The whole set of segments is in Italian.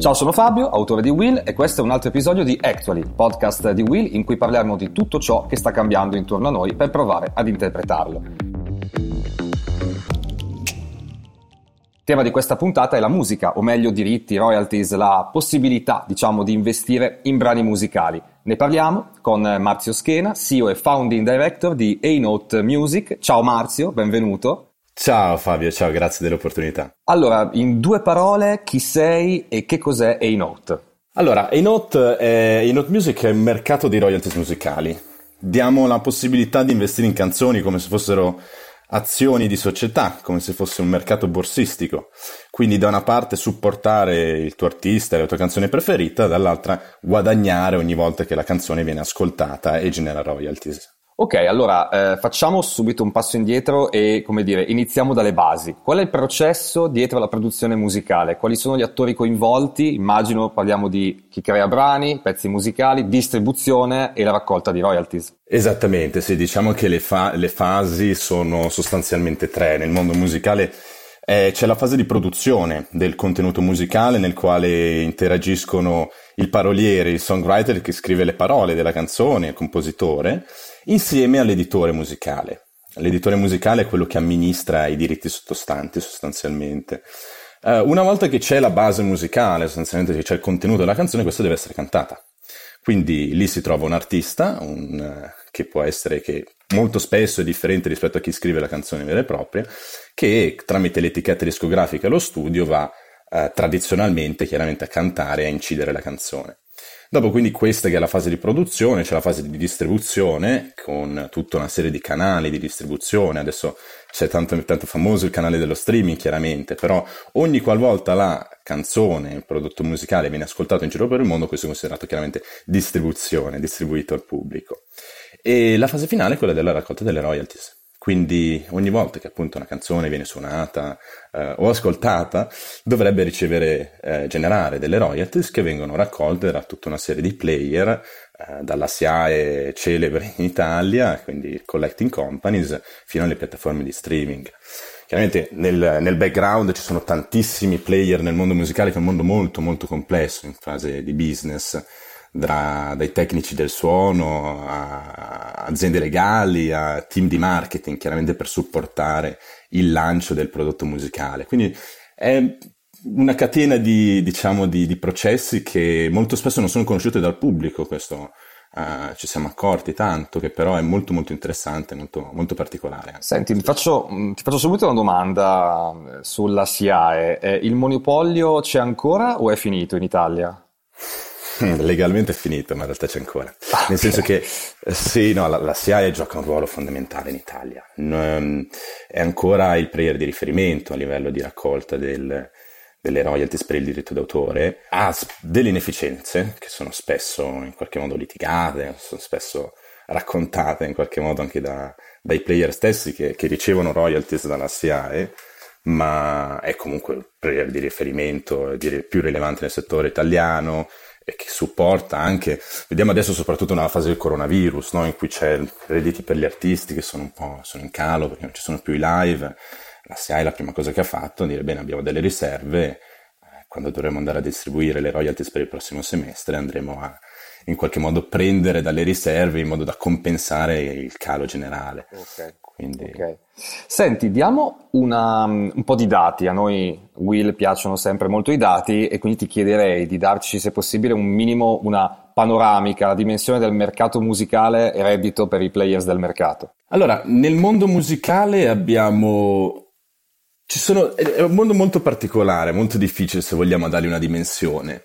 Ciao, sono Fabio, autore di Will e questo è un altro episodio di Actually, podcast di Will in cui parliamo di tutto ciò che sta cambiando intorno a noi per provare ad interpretarlo. Il tema di questa puntata è la musica, o meglio diritti, royalties, la possibilità, diciamo, di investire in brani musicali. Ne parliamo con Marzio Schena, CEO e founding director di A-Note Music. Ciao Marzio, benvenuto. Ciao Fabio, ciao, grazie dell'opportunità. Allora, in due parole, chi sei e che cos'è A-Note? Allora, è, A-Note Music è un mercato di royalties musicali. Diamo la possibilità di investire in canzoni come se fossero azioni di società, come se fosse un mercato borsistico. Quindi da una parte supportare il tuo artista e la tua canzone preferita, dall'altra guadagnare ogni volta che la canzone viene ascoltata e genera royalties. Ok, allora eh, facciamo subito un passo indietro e, come dire, iniziamo dalle basi. Qual è il processo dietro la produzione musicale? Quali sono gli attori coinvolti? Immagino parliamo di chi crea brani, pezzi musicali, distribuzione e la raccolta di royalties. Esattamente, sì, diciamo che le, fa- le fasi sono sostanzialmente tre. Nel mondo musicale eh, c'è la fase di produzione del contenuto musicale nel quale interagiscono il paroliere, il songwriter che scrive le parole della canzone, il compositore, insieme all'editore musicale. L'editore musicale è quello che amministra i diritti sottostanti sostanzialmente. Uh, una volta che c'è la base musicale, sostanzialmente che c'è il contenuto della canzone, questa deve essere cantata. Quindi lì si trova un artista, un, uh, che può essere che molto spesso è differente rispetto a chi scrive la canzone vera e propria, che tramite l'etichetta discografica e lo studio va uh, tradizionalmente chiaramente a cantare e a incidere la canzone. Dopo quindi questa che è la fase di produzione, c'è la fase di distribuzione con tutta una serie di canali di distribuzione, adesso c'è tanto, tanto famoso il canale dello streaming chiaramente, però ogni qualvolta la canzone, il prodotto musicale viene ascoltato in giro per il mondo, questo è considerato chiaramente distribuzione, distribuito al pubblico. E la fase finale è quella della raccolta delle royalties. Quindi ogni volta che appunto una canzone viene suonata eh, o ascoltata dovrebbe ricevere, eh, generare delle royalties che vengono raccolte da tutta una serie di player, eh, dalla SIAE celebre in Italia, quindi collecting companies, fino alle piattaforme di streaming. Chiaramente nel, nel, background ci sono tantissimi player nel mondo musicale che è un mondo molto molto complesso in fase di business da, dai tecnici del suono a aziende legali, a team di marketing, chiaramente per supportare il lancio del prodotto musicale. Quindi è una catena di, diciamo, di, di processi che molto spesso non sono conosciuti dal pubblico, questo Uh, ci siamo accorti tanto, che però è molto molto interessante, molto, molto particolare. Senti, ti faccio, ti faccio, subito una domanda eh, sulla SIAE. Eh, il monopolio c'è ancora o è finito in Italia? Legalmente è finito, ma in realtà c'è ancora. Ah, Nel senso che eh, sì, no, la, la SIAE gioca un ruolo fondamentale in Italia. È ancora il player di riferimento a livello di raccolta del, delle royalties per il diritto d'autore. Ha delle inefficienze che sono spesso in qualche modo litigate, sono spesso raccontate in qualche modo anche da, dai player stessi che, che ricevono royalties dalla SIAE ma è comunque il player di riferimento più rilevante nel settore italiano, e che supporta anche, vediamo adesso soprattutto nella fase del coronavirus, no? in cui c'è redditi per gli artisti che sono un po' sono in calo perché non ci sono più i live, la SIAE la prima cosa che ha fatto è dire bene abbiamo delle riserve, eh, quando dovremo andare a distribuire le royalties per il prossimo semestre andremo a in qualche modo prendere dalle riserve in modo da compensare il calo generale. Okay. Quindi... Okay. Senti, diamo una, un po' di dati. A noi, Will, piacciono sempre molto i dati e quindi ti chiederei di darci, se possibile, un minimo, una panoramica, la dimensione del mercato musicale e reddito per i players del mercato. Allora, nel mondo musicale abbiamo sono, è un mondo molto particolare, molto difficile se vogliamo dargli una dimensione.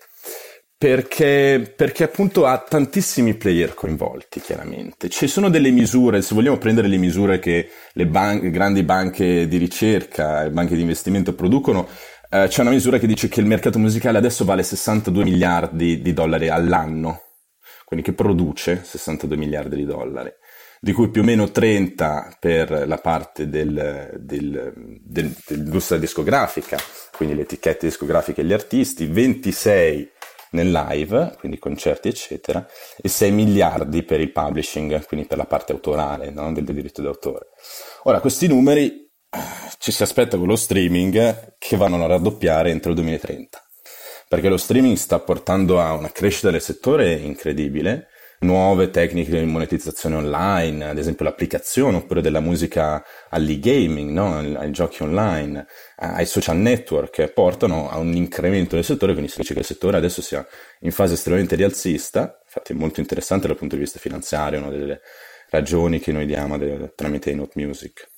Perché, perché, appunto ha tantissimi player coinvolti, chiaramente. Ci sono delle misure, se vogliamo prendere le misure che le ban- grandi banche di ricerca e banche di investimento producono, eh, c'è una misura che dice che il mercato musicale adesso vale 62 miliardi di dollari all'anno, quindi che produce 62 miliardi di dollari, di cui più o meno 30 per la parte del, del, del, dell'industria discografica, quindi le etichette discografiche e gli artisti, 26 nel live, quindi concerti eccetera, e 6 miliardi per il publishing, quindi per la parte autorale no? del diritto d'autore. Ora, questi numeri eh, ci si aspetta con lo streaming che vanno a raddoppiare entro il 2030. perché lo streaming sta portando a una crescita del settore incredibile, nuove tecniche di monetizzazione online, ad esempio l'applicazione oppure della musica all'e-gaming, no? ai giochi online, ai social network, portano a un incremento del settore, quindi si dice che il settore adesso sia in fase estremamente rialzista, infatti è molto interessante dal punto di vista finanziario, una delle ragioni che noi diamo de- tramite Note Music.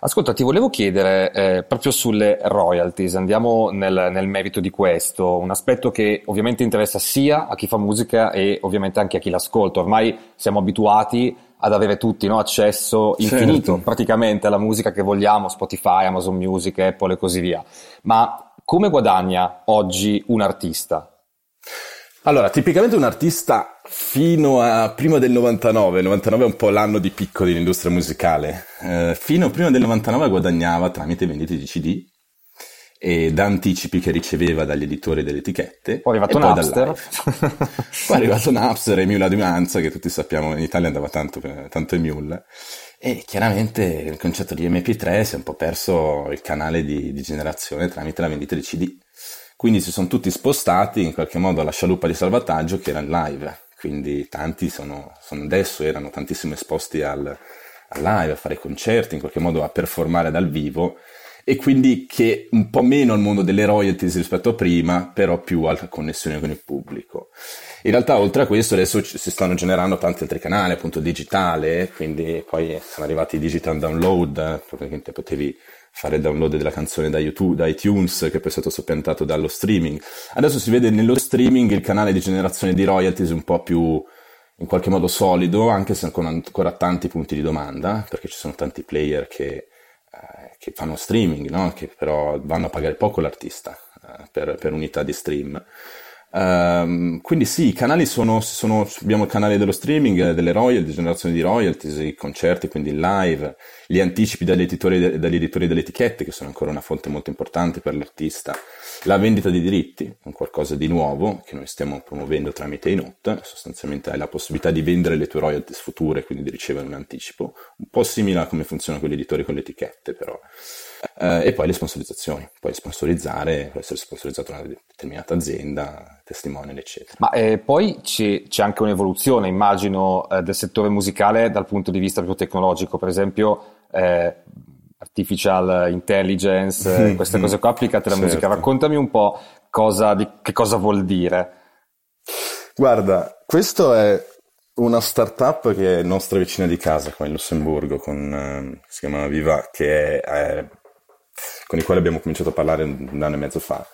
Ascolta, ti volevo chiedere eh, proprio sulle royalties, andiamo nel, nel, merito di questo, un aspetto che ovviamente interessa sia a chi fa musica e ovviamente anche a chi l'ascolta. Ormai siamo abituati ad avere tutti no, accesso infinito certo. praticamente alla musica che vogliamo, Spotify, Amazon Music, Apple e così via. Ma come guadagna oggi un artista? Allora, tipicamente un artista fino a prima del 99, il 99 è un po' l'anno di picco dell'industria musicale, eh, fino a prima del 99 guadagnava tramite vendite di CD e da anticipi che riceveva dagli editori delle etichette. Poi è arrivato Napster. poi è arrivato Napster e Mule Advanza, che tutti sappiamo in Italia andava tanto, tanto Mule. E chiaramente il concetto di MP3 si è un po' perso il canale di, di generazione tramite la vendita di CD. Quindi si sono tutti spostati in qualche modo alla scialuppa di salvataggio che era il live. Quindi tanti sono, sono adesso erano tantissimo esposti al, al live, a fare concerti, in qualche modo a performare dal vivo e quindi che un po' meno al mondo delle royalties rispetto a prima, però più alla connessione con il pubblico. In realtà, oltre a questo, adesso si stanno generando tanti altri canali, appunto digitale, quindi poi sono arrivati i digital download, praticamente potevi fare download della canzone da YouTube, da iTunes, che poi è stato soppiantato dallo streaming. Adesso si vede nello streaming il canale di generazione di royalties un po' più in qualche modo solido, anche se con ancora tanti punti di domanda, perché ci sono tanti player che, eh, che fanno streaming, no? che però vanno a pagare poco l'artista eh, per, per unità di stream. Um, quindi sì, i canali sono, sono, abbiamo il canale dello streaming, delle royalties, generazione di royalties, i concerti, quindi il live, gli anticipi dagli editori, dagli editori delle etichette, che sono ancora una fonte molto importante per l'artista, la vendita di diritti, un qualcosa di nuovo che noi stiamo promuovendo tramite i note, sostanzialmente hai la possibilità di vendere le tue royalties future, quindi di ricevere un anticipo, un po' simile a come funziona con gli editori con le etichette, però eh, e poi le sponsorizzazioni, puoi sponsorizzare, può essere sponsorizzato una determinata azienda, testimonial, eccetera. Ma eh, poi c'è, c'è, anche un'evoluzione, immagino, eh, del settore musicale dal punto di vista proprio tecnologico, per esempio eh, artificial intelligence, mm, queste cose qua applicate alla certo. musica. Raccontami un po' cosa, di, che cosa vuol dire. Guarda, questo è una startup che è nostra vicina di casa qua in Lussemburgo, con, eh, si chiama Viva, che è, è con i quali abbiamo cominciato a parlare un anno e mezzo fa.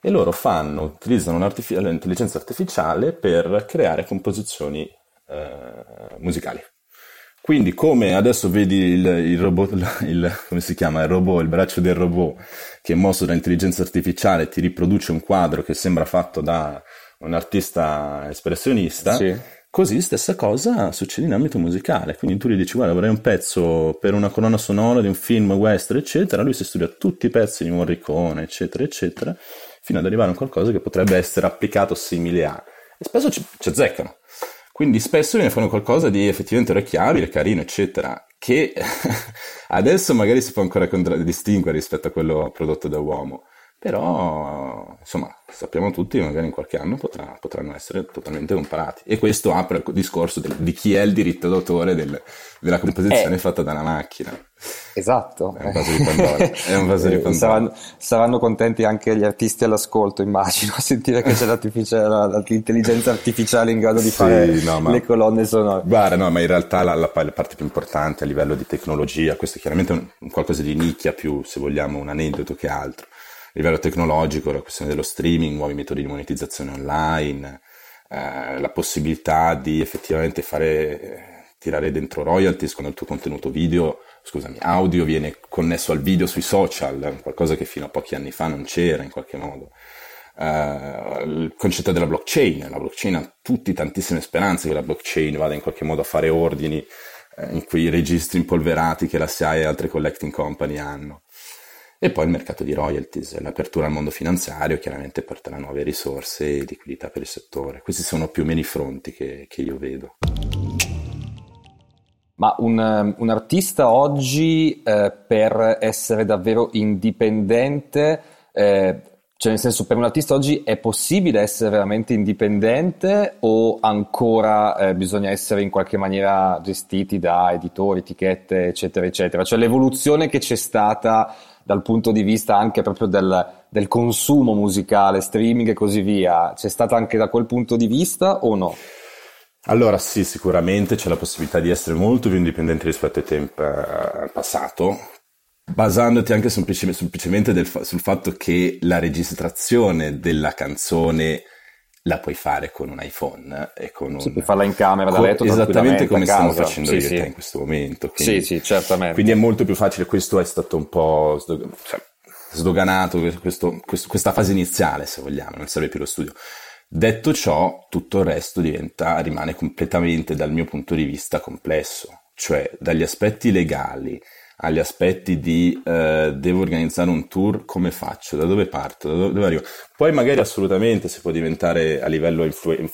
E loro fanno, utilizzano l'intelligenza artificiale per creare composizioni eh, musicali. Quindi, come adesso vedi il, il robot, il, come si chiama? Il robot, il braccio del robot che mosso dall'intelligenza artificiale ti riproduce un quadro che sembra fatto da un artista espressionista. Sì Così stessa cosa succede in ambito musicale, quindi tu gli dici guarda vorrei un pezzo per una colonna sonora di un film western eccetera, lui si studia tutti i pezzi di Morricone eccetera eccetera, fino ad arrivare a qualcosa che potrebbe essere applicato simile a... E spesso ci, ci azzeccano, quindi spesso viene fuori qualcosa di effettivamente orecchiabile, carino eccetera, che adesso magari si può ancora contraddistinguere rispetto a quello prodotto da uomo però insomma sappiamo tutti magari in qualche anno potrà, potranno essere totalmente comparati. E questo apre il discorso del, di chi è il diritto d'autore del, della composizione eh, fatta da una macchina. Esatto. È un vaso di Pandora, vaso di Pandora. Saranno, saranno, contenti anche gli artisti all'ascolto immagino a sentire che c'è l'intelligenza artificiale in grado di sì, fare no, ma, le colonne sonore. Guarda no ma in realtà la, la, la, parte più importante a livello di tecnologia questo è chiaramente un, un qualcosa di nicchia più se vogliamo un aneddoto che altro livello tecnologico, la questione dello streaming, nuovi metodi di monetizzazione online, eh, la possibilità di effettivamente fare, eh, tirare dentro royalties quando il tuo contenuto video, scusami, audio viene connesso al video sui social, qualcosa che fino a pochi anni fa non c'era in qualche modo. Uh, il concetto della blockchain, la blockchain ha tutti tantissime speranze che la blockchain vada in qualche modo a fare ordini eh, in quei registri impolverati che la SIA e altre collecting company hanno. E poi il mercato di royalties, l'apertura al mondo finanziario chiaramente porterà nuove risorse e liquidità per il settore. Questi sono più o meno i fronti che, che io vedo. Ma un, un artista oggi eh, per essere davvero indipendente eh, Cioè, nel senso, per un artista oggi è possibile essere veramente indipendente o ancora eh, bisogna essere in qualche maniera gestiti da editori, etichette, eccetera, eccetera? Cioè, l'evoluzione che c'è stata dal punto di vista anche proprio del, del consumo musicale, streaming e così via, c'è stata anche da quel punto di vista o no? Allora sì, sicuramente c'è la possibilità di essere molto più indipendenti rispetto ai tempi eh, passato, basandoti anche semplice, semplicemente del, sul fatto che la registrazione della canzone la puoi fare con un iPhone e con un... Sì, puoi farla in camera da letto esattamente come stiamo facendo sì, io sì. te in questo momento quindi, sì sì certamente. quindi è molto più facile. Questo è stato un po' cioè, sdoganato questo, questo, questa fase iniziale se vogliamo non serve più lo studio. Detto ciò tutto il resto diventa rimane completamente dal mio punto di vista complesso cioè dagli aspetti legali agli aspetti di eh, devo organizzare un tour, come faccio, da dove parto, da dove, dove arrivo. Poi magari assolutamente si può diventare a livello influ- in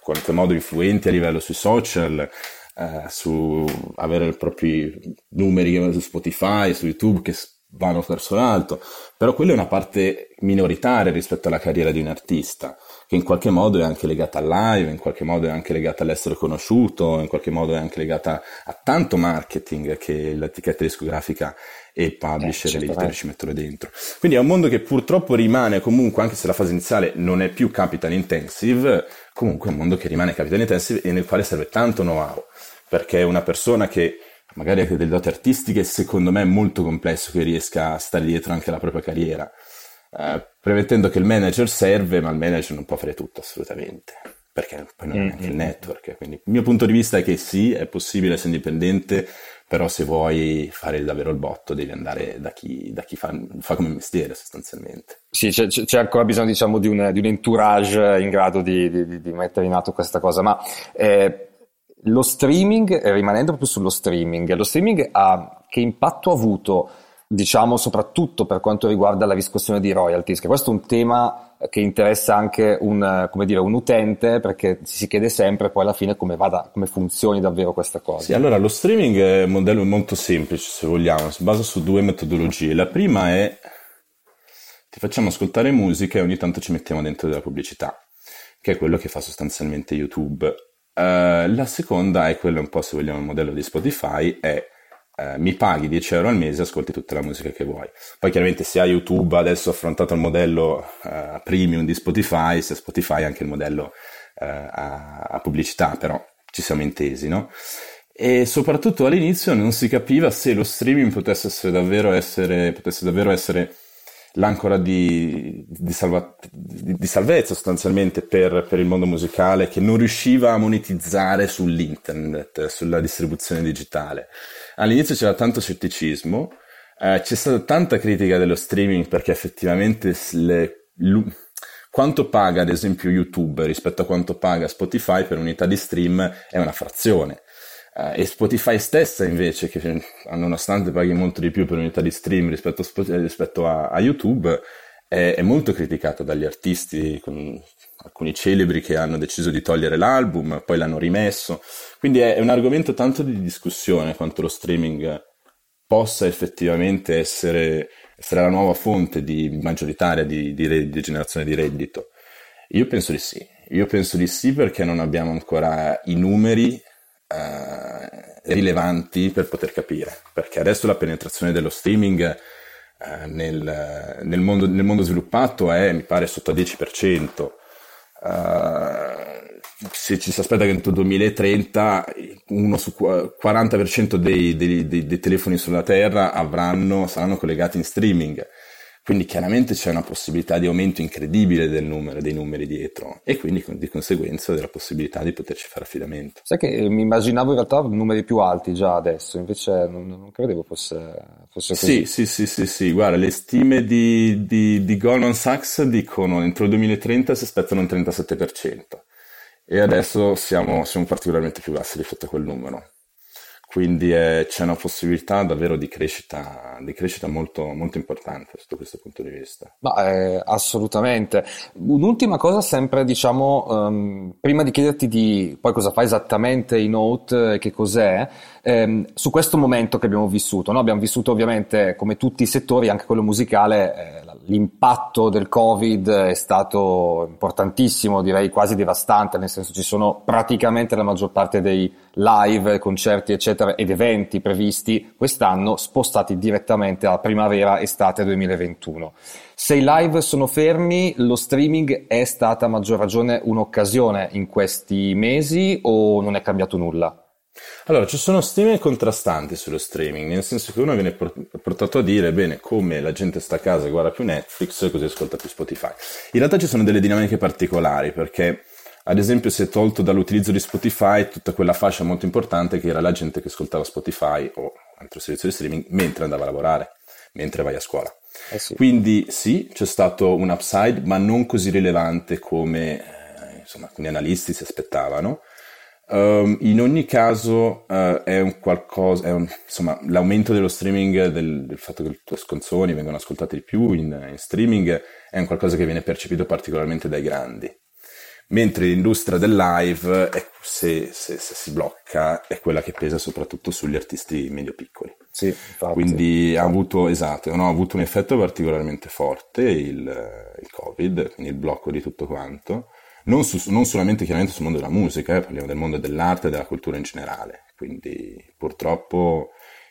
qualche modo influenti a livello sui social, eh, su avere i propri numeri su Spotify, su YouTube che vanno verso l'alto, però quella è una parte minoritaria rispetto alla carriera di un artista che in qualche modo è anche legata al live, in qualche modo è anche legata all'essere conosciuto, in qualche modo è anche legata a tanto marketing che l'etichetta discografica e il publisher eh, e l'editore ci mettono dentro. Quindi è un mondo che purtroppo rimane comunque, anche se la fase iniziale non è più capital intensive, comunque è un mondo che rimane capital intensive e nel quale serve tanto know-how, perché una persona che magari ha delle doti artistiche, secondo me è molto complesso che riesca a stare dietro anche alla propria carriera eh, premettendo che il manager serve, ma il manager non può fare tutto assolutamente, perché poi non è neanche mm-hmm. il network. Quindi il mio punto di vista è che sì, è possibile essere indipendente, però se vuoi fare davvero il botto devi andare da chi, da chi fa, fa, come mestiere sostanzialmente. Sì, c'è, c'è ancora bisogno diciamo di un, di un, entourage in grado di, di, di, mettere in atto questa cosa, ma eh, lo streaming, rimanendo proprio sullo streaming, lo streaming ha, che impatto ha avuto diciamo soprattutto per quanto riguarda la riscossione di royalties, che questo è un tema che interessa anche un, dire, un utente perché si chiede sempre poi alla fine come, vada, come funzioni davvero questa cosa. Sì, allora lo streaming è un modello molto semplice se vogliamo, si basa su due metodologie. La prima è ti facciamo ascoltare musica e ogni tanto ci mettiamo dentro della pubblicità, che è quello che fa sostanzialmente YouTube. Uh, la seconda è quella un po' se vogliamo il modello di Spotify, è eh, mi paghi 10 euro al mese e ascolti tutta la musica che vuoi. Poi chiaramente se hai YouTube adesso affrontato il modello eh, premium di Spotify, se Spotify anche il modello eh, a, a, pubblicità, però ci siamo intesi, no? E soprattutto all'inizio non si capiva se lo streaming potesse davvero essere, potesse davvero essere l'ancora di, di, salva, di, di salvezza sostanzialmente per, per, il mondo musicale che non riusciva a monetizzare sull'internet, sulla distribuzione digitale. All'inizio c'era tanto scetticismo, eh, c'è stata tanta critica dello streaming perché effettivamente le, l, quanto paga ad esempio YouTube rispetto a quanto paga Spotify per unità di stream è una frazione. Uh, e Spotify stessa invece, che nonostante paghi molto di più per unità di stream rispetto a, rispetto a, a YouTube, è, è, molto criticata dagli artisti, con alcuni celebri che hanno deciso di togliere l'album, poi l'hanno rimesso. Quindi è, è un argomento tanto di discussione quanto lo streaming possa effettivamente essere, essere la nuova fonte di, maggioritaria di, di, di generazione di reddito. Io penso di sì. Io penso di sì perché non abbiamo ancora i numeri eh, rilevanti per poter capire, perché adesso la penetrazione dello streaming eh, nel, nel, mondo, nel, mondo, sviluppato è, mi pare, sotto il 10%. Uh, se ci si aspetta che entro il 2030 uno su 40% dei, dei, dei, dei telefoni sulla Terra avranno, saranno collegati in streaming. Quindi chiaramente c'è una possibilità di aumento incredibile del numero, dei numeri dietro e quindi di conseguenza della possibilità di poterci fare affidamento. Sai che mi immaginavo in realtà numeri più alti già adesso, invece non, non credevo fosse, fosse così. Sì, sì, sì, sì, sì, guarda, le stime di, di, di Goldman Sachs dicono entro il 2030 si aspettano un 37% e adesso siamo, siamo particolarmente più bassi rispetto a quel numero quindi eh, c'è una possibilità davvero di crescita, di crescita molto, molto, importante sotto questo punto di vista. Ma, eh, assolutamente. Un'ultima cosa sempre, diciamo, um, prima di chiederti di poi cosa fa esattamente i Note che cos'è, ehm, su questo momento che abbiamo vissuto. No? Abbiamo vissuto ovviamente, come tutti i settori, anche quello musicale, eh, l'impatto del Covid è stato importantissimo, direi quasi devastante, nel senso ci sono praticamente la maggior parte dei live, concerti, eccetera, ed eventi previsti quest'anno spostati direttamente a primavera-estate 2021. Se i live sono fermi, lo streaming è stata a maggior ragione un'occasione in questi mesi o non è cambiato nulla? Allora, ci sono stime contrastanti sullo streaming, nel senso che uno viene portato a dire, bene, come la gente sta a casa e guarda più Netflix, così ascolta più Spotify. In realtà ci sono delle dinamiche particolari, perché ad esempio si è tolto dall'utilizzo di Spotify tutta quella fascia molto importante che era la gente che ascoltava Spotify o altro servizio di streaming mentre andava a lavorare, mentre vai a scuola. Eh sì. Quindi sì, c'è stato un upside, ma non così rilevante come eh, insomma, alcuni analisti si aspettavano. Um, in ogni caso uh, è un qualcosa, è un, insomma, l'aumento dello streaming, del, del, fatto che le tue canzoni vengono ascoltate di più in, in, streaming, è un qualcosa che viene percepito particolarmente dai grandi. Mentre l'industria del live, è, se, se, se, si blocca, è quella che pesa soprattutto sugli artisti medio piccoli. Sì, quindi ha avuto, esatto, no, ha avuto un effetto particolarmente forte il, il Covid, quindi il blocco di tutto quanto non, su, non, solamente chiaramente sul mondo della musica, eh, parliamo del mondo dell'arte e della cultura in generale, quindi purtroppo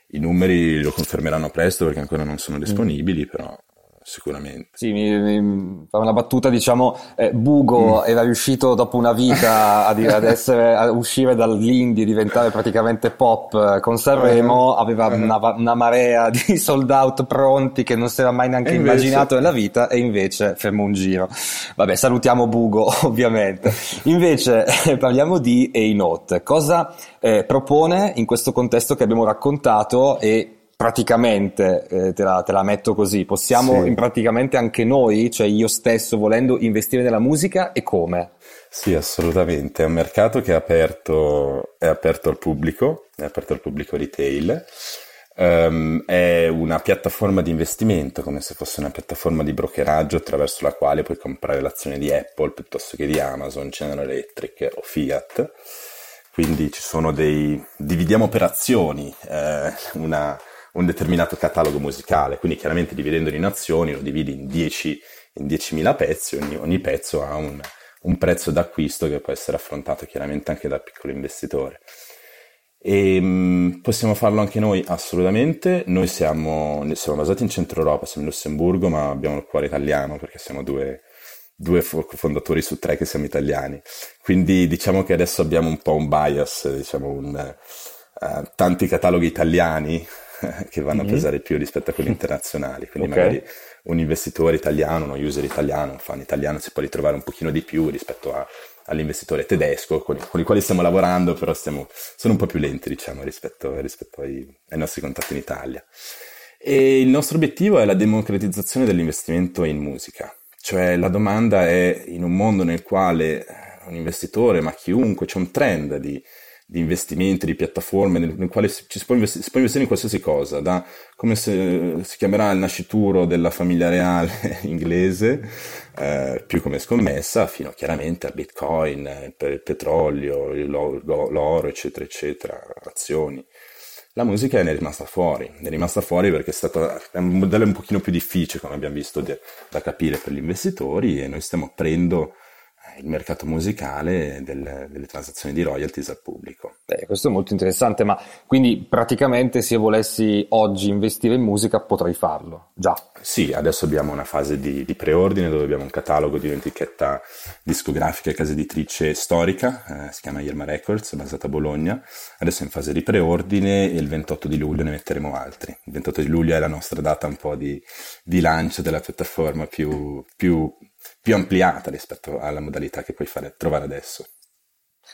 i numeri lo confermeranno presto perché ancora non sono disponibili, però sicuramente. Sì, mi, mi fa una battuta, diciamo, eh, Bugo mm. era riuscito dopo una vita ad, ad, essere, a uscire dall'indie, e diventare praticamente pop. Con Sanremo uh-huh. aveva uh-huh. Una, una, marea di sold out pronti che non si era mai neanche invece... immaginato nella vita e invece fermo un giro. Vabbè, salutiamo Bugo, ovviamente. Invece parliamo di A-Note. Cosa eh, propone in questo contesto che abbiamo raccontato e praticamente, eh, te, la, te, la, metto così, possiamo sì. praticamente anche noi, cioè io stesso volendo investire nella musica e come? Sì, assolutamente, è un mercato che è aperto, è aperto al pubblico, è aperto al pubblico retail, um, è una piattaforma di investimento, come se fosse una piattaforma di brokeraggio attraverso la quale puoi comprare l'azione di Apple piuttosto che di Amazon, General Electric o Fiat. Quindi ci sono dei, dividiamo per azioni, eh, una, un determinato catalogo musicale, quindi chiaramente dividendolo in azioni lo dividi in 10 in 10.000 pezzi, ogni, ogni pezzo ha un, un, prezzo d'acquisto che può essere affrontato chiaramente anche dal piccolo investitore. E, mh, mm, possiamo farlo anche noi? Assolutamente. Noi siamo, siamo, basati in centro Europa, siamo in Lussemburgo, ma abbiamo il cuore italiano perché siamo due, due fondatori su tre che siamo italiani. Quindi diciamo che adesso abbiamo un po' un bias, diciamo un, uh, tanti cataloghi italiani che vanno mm-hmm. a pesare più rispetto a quelli internazionali. Quindi okay. magari un investitore italiano, uno user italiano, un fan italiano si può ritrovare un pochino di più rispetto a, all'investitore tedesco con, con, i quali stiamo lavorando, però stiamo, sono un po' più lenti diciamo rispetto, rispetto ai, ai nostri contatti in Italia. E il nostro obiettivo è la democratizzazione dell'investimento in musica. Cioè la domanda è in un mondo nel quale un investitore, ma chiunque, c'è un trend di di investimenti, di piattaforme nel, nel quale si, si, può investi- si, può investire in qualsiasi cosa, da come se, si chiamerà il nascituro della famiglia reale inglese, eh, più come scommessa, fino chiaramente a bitcoin, per il petrolio, l'oro, l'oro, eccetera, eccetera, azioni. La musica ne è rimasta fuori, è rimasta fuori perché è stato è un modello un pochino più difficile, come abbiamo visto, de, da capire per gli investitori e noi stiamo aprendo il mercato musicale del, delle transazioni di royalties al pubblico. Eh, questo è molto interessante, ma quindi praticamente se volessi oggi investire in musica potrei farlo, già? Sì, adesso abbiamo una fase di, di preordine dove abbiamo un catalogo di un'etichetta discografica e casa editrice storica, eh, si chiama Irma Records, basata a Bologna, adesso è in fase di preordine e il 28 di luglio ne metteremo altri. Il 28 di luglio è la nostra data un po' di, di lancio della piattaforma più, più più ampliata rispetto alla modalità che puoi fare, trovare adesso.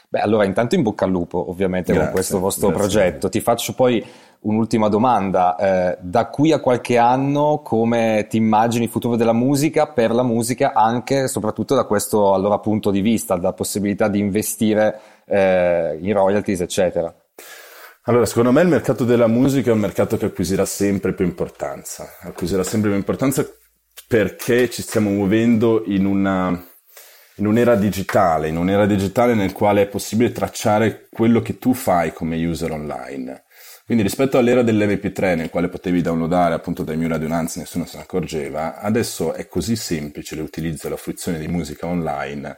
Beh, allora intanto in bocca al lupo ovviamente grazie, con questo vostro progetto. Ti faccio poi un'ultima domanda. Eh, da qui a qualche anno come ti immagini il futuro della musica per la musica anche e soprattutto da questo allora punto di vista, da possibilità di investire eh, in royalties eccetera? Allora, secondo me il mercato della musica è un mercato che acquisirà sempre più importanza, acquisirà sempre più importanza perché ci stiamo muovendo in, una, in un'era digitale, in un'era digitale nel quale è possibile tracciare quello che tu fai come user online. Quindi rispetto all'era dell'MP3 nel quale potevi downloadare appunto dai miei radionanzi nessuno se ne accorgeva, adesso è così semplice l'utilizzo e la fruizione di musica online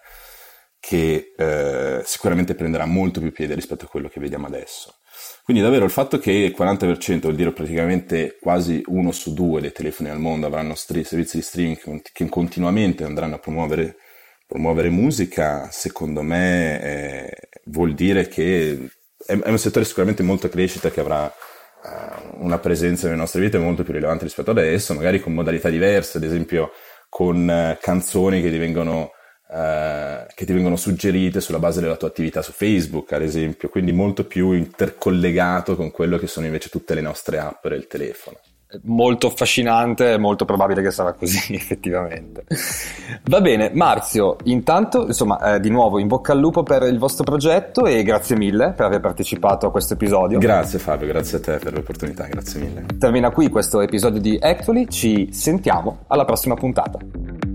che eh, sicuramente prenderà molto più piede rispetto a quello che vediamo adesso. Quindi davvero il fatto che il 40% vuol dire praticamente quasi uno su due dei telefoni al mondo avranno stri- servizi di streaming che continuamente andranno a promuovere, promuovere musica, secondo me eh, vuol dire che è, è, un settore sicuramente molto crescita che avrà uh, una presenza nelle nostre vite molto più rilevante rispetto ad adesso, magari con modalità diverse, ad esempio con uh, canzoni che divengono eh, che ti vengono suggerite sulla base della tua attività su Facebook, ad esempio, quindi molto più intercollegato con quello che sono invece tutte le nostre app il telefono molto affascinante, è molto probabile che sarà così effettivamente. Va bene, Marzio, intanto, insomma, eh, di nuovo in bocca al lupo per il vostro progetto e grazie mille per aver partecipato a questo episodio. Grazie Fabio, grazie a te per l'opportunità, grazie mille. Termina qui questo episodio di Actually, ci sentiamo alla prossima puntata.